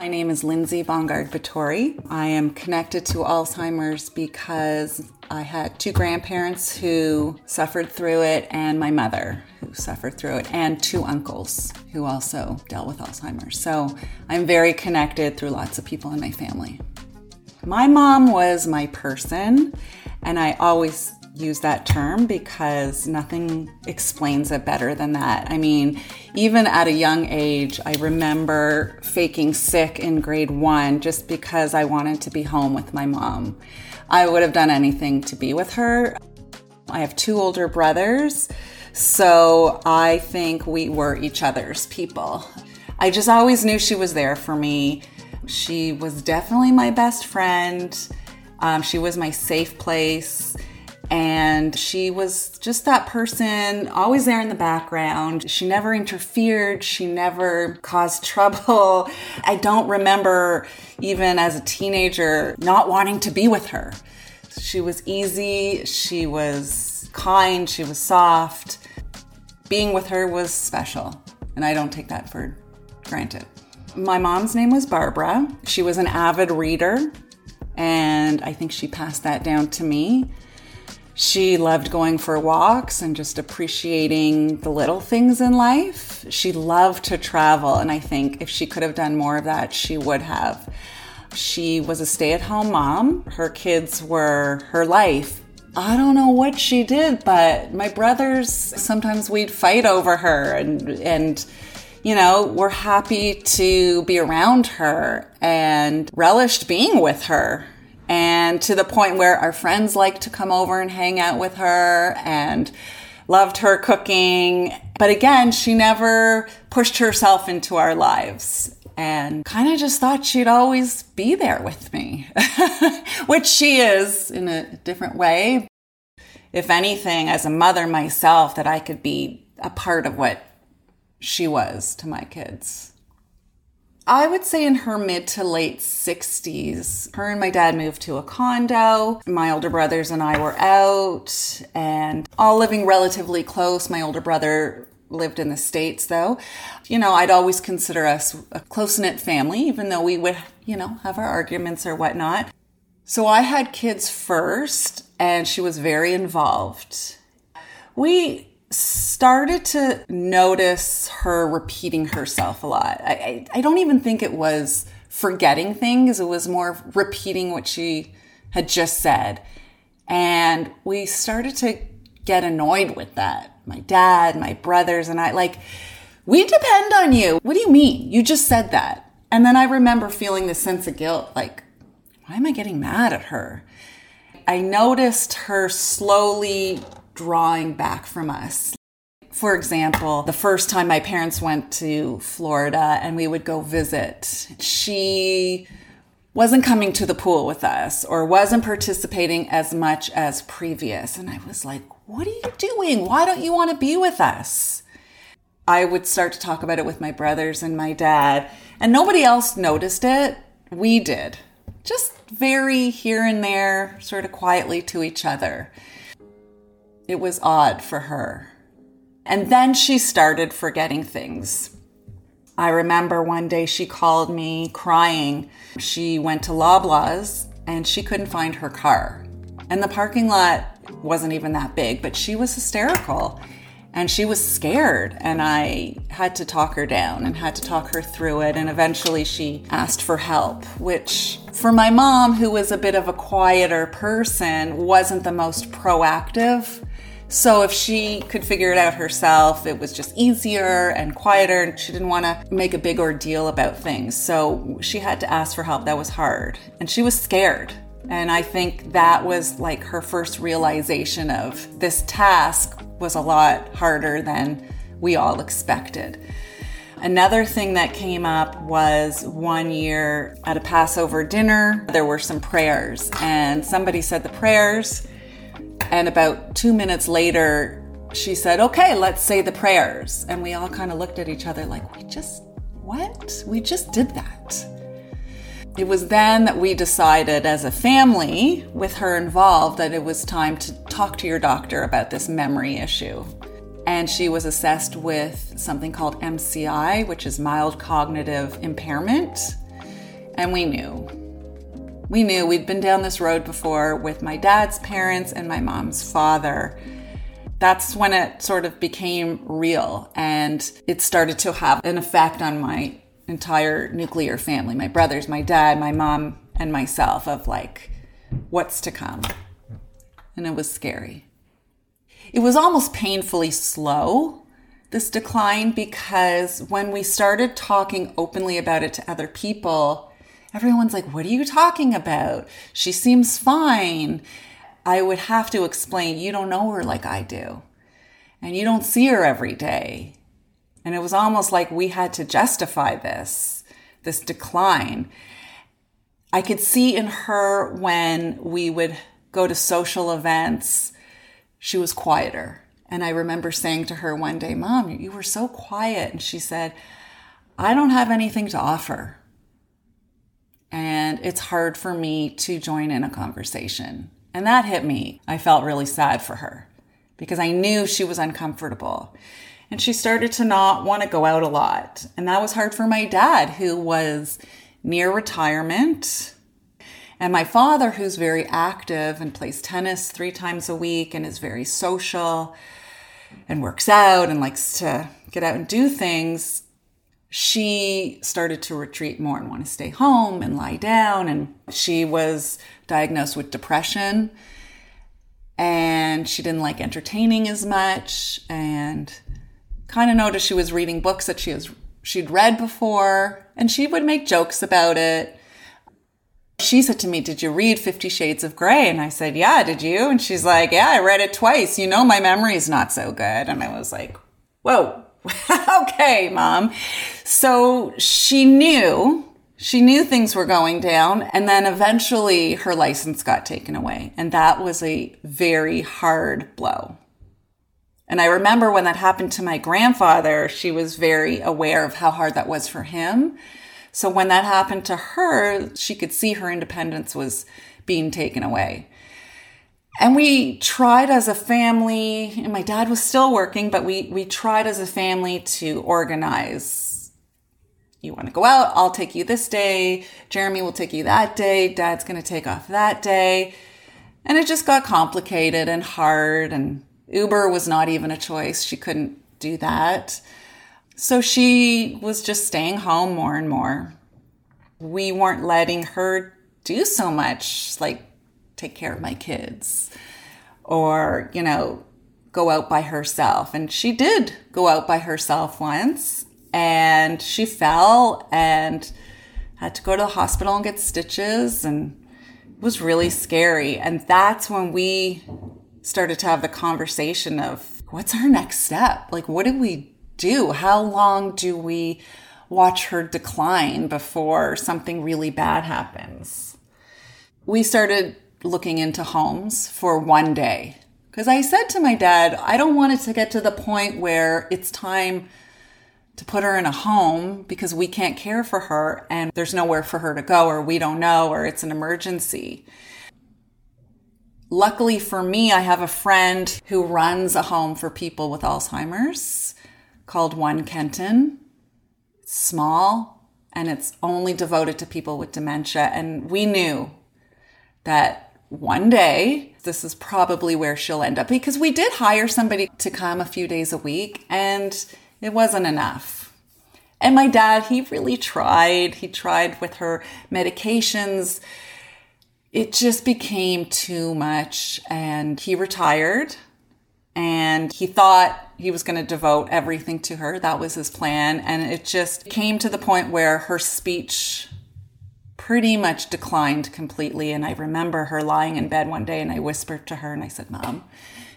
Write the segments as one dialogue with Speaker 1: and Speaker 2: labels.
Speaker 1: My name is Lindsay Bongard Batori. I am connected to Alzheimer's because I had two grandparents who suffered through it, and my mother who suffered through it, and two uncles who also dealt with Alzheimer's. So I'm very connected through lots of people in my family. My mom was my person, and I always use that term because nothing explains it better than that. I mean, even at a young age, I remember faking sick in grade one just because I wanted to be home with my mom. I would have done anything to be with her. I have two older brothers, so I think we were each other's people. I just always knew she was there for me. She was definitely my best friend. Um, she was my safe place. And she was just that person, always there in the background. She never interfered. She never caused trouble. I don't remember, even as a teenager, not wanting to be with her. She was easy. She was kind. She was soft. Being with her was special. And I don't take that for granted. My mom's name was Barbara. She was an avid reader. And I think she passed that down to me. She loved going for walks and just appreciating the little things in life. She loved to travel, and I think if she could have done more of that, she would have. She was a stay at home mom. Her kids were her life. I don't know what she did, but my brothers sometimes we'd fight over her and and you know, we're happy to be around her and relished being with her and to the point where our friends liked to come over and hang out with her and loved her cooking. But again, she never pushed herself into our lives and kind of just thought she'd always be there with me, which she is in a different way. If anything, as a mother myself, that I could be a part of what she was to my kids. I would say in her mid to late 60s, her and my dad moved to a condo. My older brothers and I were out and all living relatively close. My older brother lived in the States though. You know, I'd always consider us a close knit family, even though we would, you know, have our arguments or whatnot. So I had kids first and she was very involved. We started to notice her repeating herself a lot. I, I, I, don't even think it was forgetting things, it was more repeating what she had just said. And we started to get annoyed with that. My dad, my brothers, and I, like, we depend on you. What do you mean? You just said that. And then I remember feeling this sense of guilt like, why am I getting mad at her? I noticed her slowly drawing back from us. For example, the first time my parents went to Florida and we would go visit, she wasn't coming to the pool with us or wasn't participating as much as previous. And I was like, What are you doing? Why don't you want to be with us? I would start to talk about it with my brothers and my dad, and nobody else noticed it. We did. Just very here and there, sort of quietly to each other. It was odd for her. And then she started forgetting things. I remember one day she called me crying. She went to Loblaws and she couldn't find her car. And the parking lot wasn't even that big, but she was hysterical and she was scared. And I had to talk her down and had to talk her through it. And eventually she asked for help, which for my mom, who was a bit of a quieter person, wasn't the most proactive. So if she could figure it out herself, it was just easier and quieter, and she didn't want to make a big ordeal about things. So she had to ask for help. That was hard. And she was scared. And I think that was like her first realization of this task was a lot harder than we all expected. Another thing that came up was one year at a Passover dinner, there were some prayers, and somebody said the prayers and about two minutes later, she said, Okay, let's say the prayers. And we all kind of looked at each other like, We just, what? We just did that. It was then that we decided as a family, with her involved, that it was time to talk to your doctor about this memory issue. And she was assessed with something called MCI, which is mild cognitive impairment. And we knew. We knew we'd been down this road before with my dad's parents and my mom's father. That's when it sort of became real and it started to have an effect on my entire nuclear family my brothers, my dad, my mom, and myself of like, what's to come? And it was scary. It was almost painfully slow, this decline, because when we started talking openly about it to other people, everyone's like, What are you talking about? She seems fine. I would have to explain, You don't know her like I do. And you don't see her every day. And it was almost like we had to justify this, this decline. I could see in her when we would go to social events, she was quieter. And I remember saying to her one day, Mom, you were so quiet. And she said, I don't have anything to offer. And it's hard for me to join in a conversation. And that hit me. I felt really sad for her because I knew she was uncomfortable. And she started to not want to go out a lot. And that was hard for my dad, who was near retirement. And my father, who's very active and plays tennis three times a week and is very social and works out and likes to get out and do things, she started to retreat more and want to stay home and lie down. And she was diagnosed with depression. And she didn't like entertaining as much and kind of noticed she was reading books that she has she'd read before and she would make jokes about it. She said to me did you read 50 shades of gray and i said yeah did you? And she's like yeah i read it twice. You know my memory is not so good. And i was like whoa okay mom so she knew she knew things were going down and then eventually her license got taken away and that was a very hard blow and I remember when that happened to my grandfather, she was very aware of how hard that was for him. So when that happened to her, she could see her independence was being taken away. And we tried as a family, and my dad was still working, but we, we tried as a family to organize. You want to go out? I'll take you this day. Jeremy will take you that day. Dad's going to take off that day. And it just got complicated and hard and Uber was not even a choice. She couldn't do that. So she was just staying home more and more. We weren't letting her do so much, like take care of my kids or, you know, go out by herself. And she did go out by herself once and she fell and had to go to the hospital and get stitches and it was really scary. And that's when we started to have the conversation of what's our next step? Like, what do we do? How long do we watch her decline before something really bad happens? We started looking into homes for one day because I said to my dad, I don't want it to get to the point where it's time to put her in a home because we can't care for her and there's nowhere for her to go or we don't know or it's an emergency. Luckily for me, I have a friend who runs a home for people with Alzheimer's called One Kenton. It's small and it's only devoted to people with dementia. And we knew that one day this is probably where she'll end up because we did hire somebody to come a few days a week and it wasn't enough. And my dad, he really tried. He tried with her medications it just became too much and he retired and he thought he was going to devote everything to her. That was his plan. And it just came to the point where her speech pretty much declined completely. And I remember her lying in bed one day and I whispered to her and I said, Mom,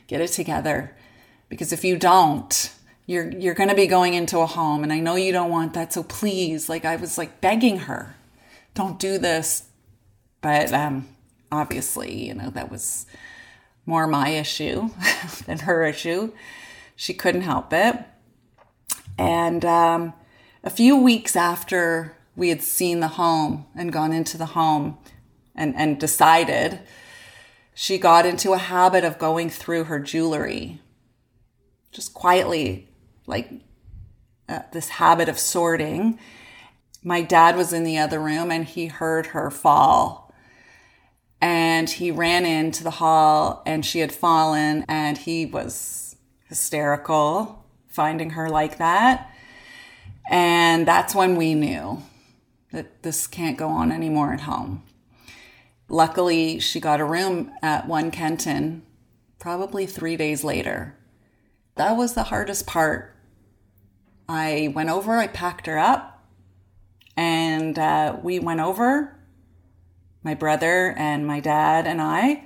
Speaker 1: get it together. Because if you don't, you're, you're going to be going into a home and I know you don't want that. So please, like I was like begging her, don't do this. But um, obviously, you know, that was more my issue than her issue. She couldn't help it. And um, a few weeks after we had seen the home and gone into the home and, and decided, she got into a habit of going through her jewelry just quietly, like uh, this habit of sorting my dad was in the other room and he heard her fall. And he ran into the hall and she had fallen and he was hysterical finding her like that. And that's when we knew that this can't go on anymore at home. Luckily, she got a room at One Kenton probably three days later. That was the hardest part. I went over, I packed her up, and uh, we went over, my brother and my dad and I.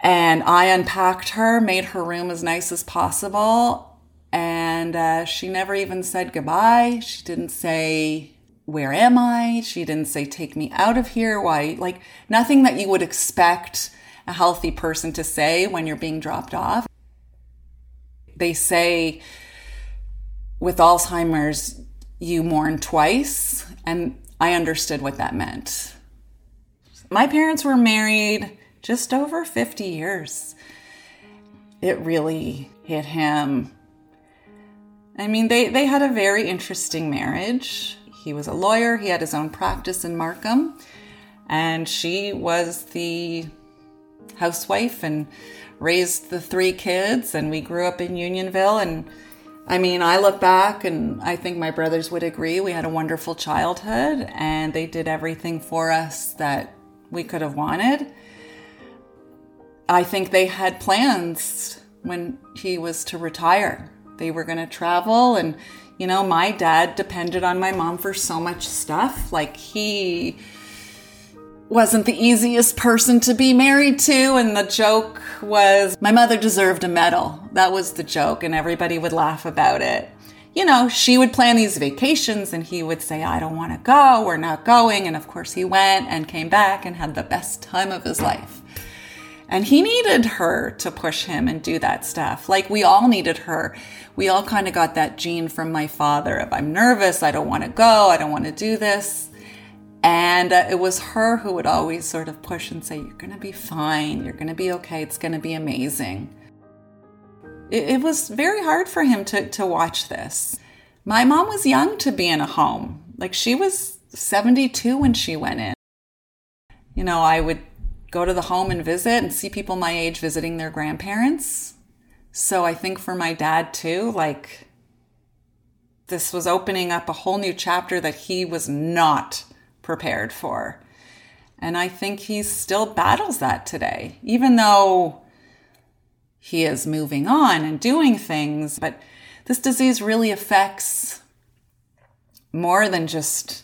Speaker 1: And I unpacked her, made her room as nice as possible. And uh, she never even said goodbye. She didn't say, Where am I? She didn't say, Take me out of here. Why? Like, nothing that you would expect a healthy person to say when you're being dropped off. They say with Alzheimer's, you mourn twice. And I understood what that meant. My parents were married just over 50 years. It really hit him. I mean, they, they had a very interesting marriage. He was a lawyer, he had his own practice in Markham, and she was the housewife and raised the three kids, and we grew up in Unionville. And I mean, I look back and I think my brothers would agree. We had a wonderful childhood, and they did everything for us that we could have wanted. I think they had plans when he was to retire. They were going to travel, and you know, my dad depended on my mom for so much stuff. Like, he wasn't the easiest person to be married to. And the joke was, my mother deserved a medal. That was the joke, and everybody would laugh about it. You know, she would plan these vacations and he would say, I don't want to go, we're not going. And of course, he went and came back and had the best time of his life. And he needed her to push him and do that stuff. Like we all needed her. We all kind of got that gene from my father of I'm nervous, I don't want to go, I don't want to do this. And uh, it was her who would always sort of push and say, You're going to be fine. You're going to be okay. It's going to be amazing. It, it, was very hard for him to, to watch this. My mom was young to be in a home. Like she was 72 when she went in. You know, I would go to the home and visit and see people my age visiting their grandparents. So I think for my dad too, like this was opening up a whole new chapter that he was not prepared for. And I think he still battles that today, even though he is moving on and doing things. But this disease really affects more than just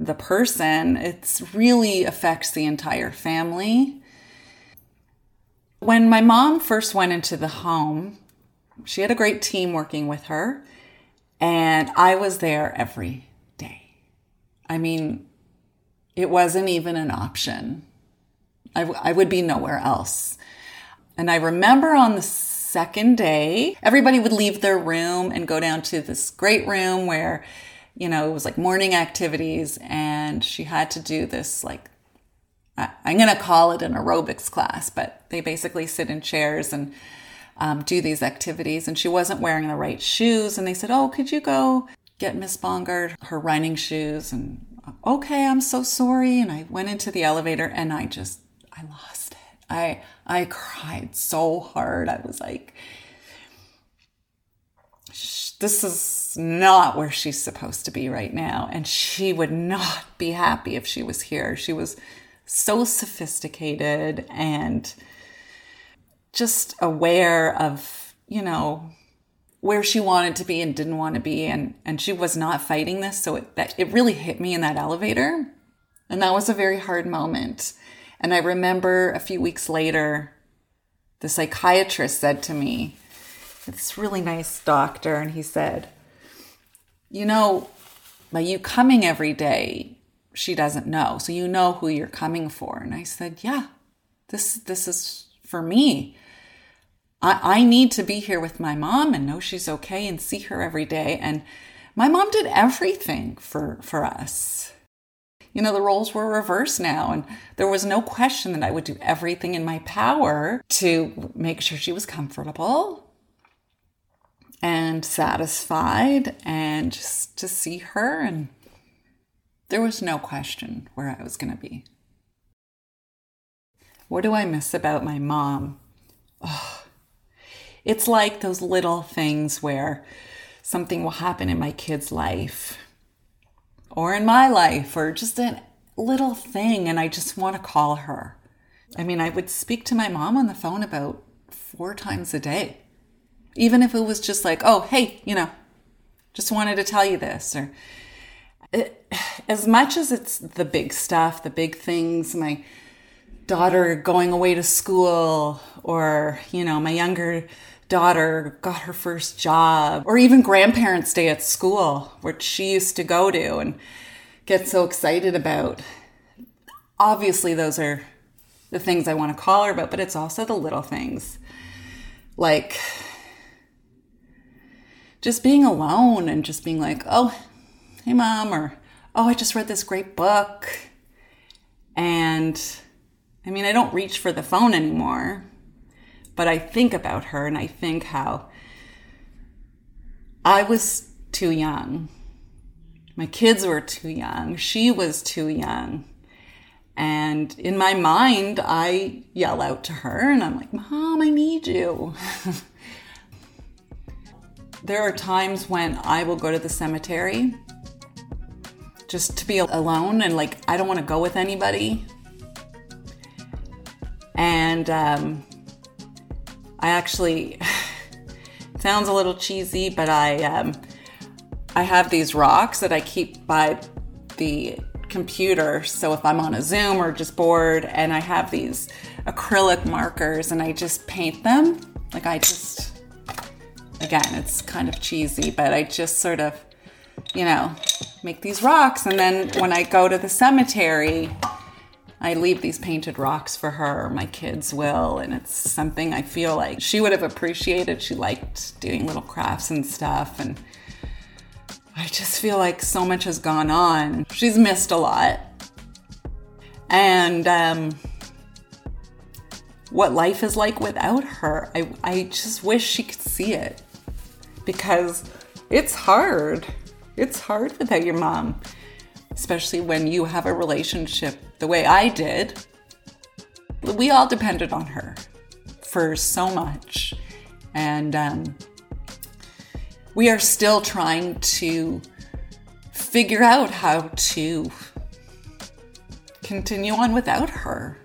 Speaker 1: the person, it really affects the entire family. When my mom first went into the home, she had a great team working with her, and I was there every I mean, it wasn't even an option. I, w- I would be nowhere else. And I remember on the second day, everybody would leave their room and go down to this great room where, you know, it was like morning activities. And she had to do this, like, I, am going to call it an aerobics class, but they basically sit in chairs and um, do these activities. And she wasn't wearing the right shoes. And they said, Oh, could you go get Miss Bongard her running shoes and okay, I'm so sorry. And I went into the elevator and I just I lost it. I I cried so hard. I was like this is not where she's supposed to be right now and she would not be happy if she was here. She was so sophisticated and just aware of, you know, where she wanted to be and didn't want to be and and she was not fighting this so it that it really hit me in that elevator. And that was a very hard moment. And i remember a few weeks later the psychiatrist said to me this really nice doctor and he said you know by you coming every day she doesn't know so you know who you're coming for. And i said yeah this this is for me I, I need to be here with my mom and know she's okay and see her every day. And my mom did everything for, for us. You know, the roles were reversed now, and there was no question that I would do everything in my power to make sure she was comfortable and satisfied and just to see her and there was no question where I was going to be. What do I miss about my mom? Oh, it's like those little things where something will happen in my kid's life or in my life or just a little thing and I just want to call her. I mean, I would speak to my mom on the phone about four times a day. Even if it was just like, oh, hey, you know, just wanted to tell you this. Or as much as it's the big stuff, the big things, my daughter going away to school, or, you know, my younger daughter got her first job, or even grandparents' day at school, which she used to go to and get so excited about. Obviously, those are the things I want to call her about, but it's also the little things like just being alone and just being like, oh, hey, mom, or oh, I just read this great book. And I mean, I don't reach for the phone anymore, but I think about her and I think how I was too young. My kids were too young. She was too young. And in my mind, I yell out to her and I'm like, Mom, I need you. there are times when I will go to the cemetery just to be alone and like, I don't want to go with anybody. And um, I actually, sounds a little cheesy, but I, um, I have these rocks that I keep by the computer. So if I'm on a Zoom or just bored and I have these acrylic markers and I just paint them, like I just, again, it's kind of cheesy, but I just sort of, you know, make these rocks. And then when I go to the cemetery, I leave these painted rocks for her, my kids will, and it's something I feel like she would have appreciated. She liked doing little crafts and stuff, and I just feel like so much has gone on. She's missed a lot. And um, what life is like without her, I, I just wish she could see it because it's hard. It's hard without your mom, especially when you have a relationship the way I did. We all depended on her for so much. And um, we are still trying to figure out how to continue on without her.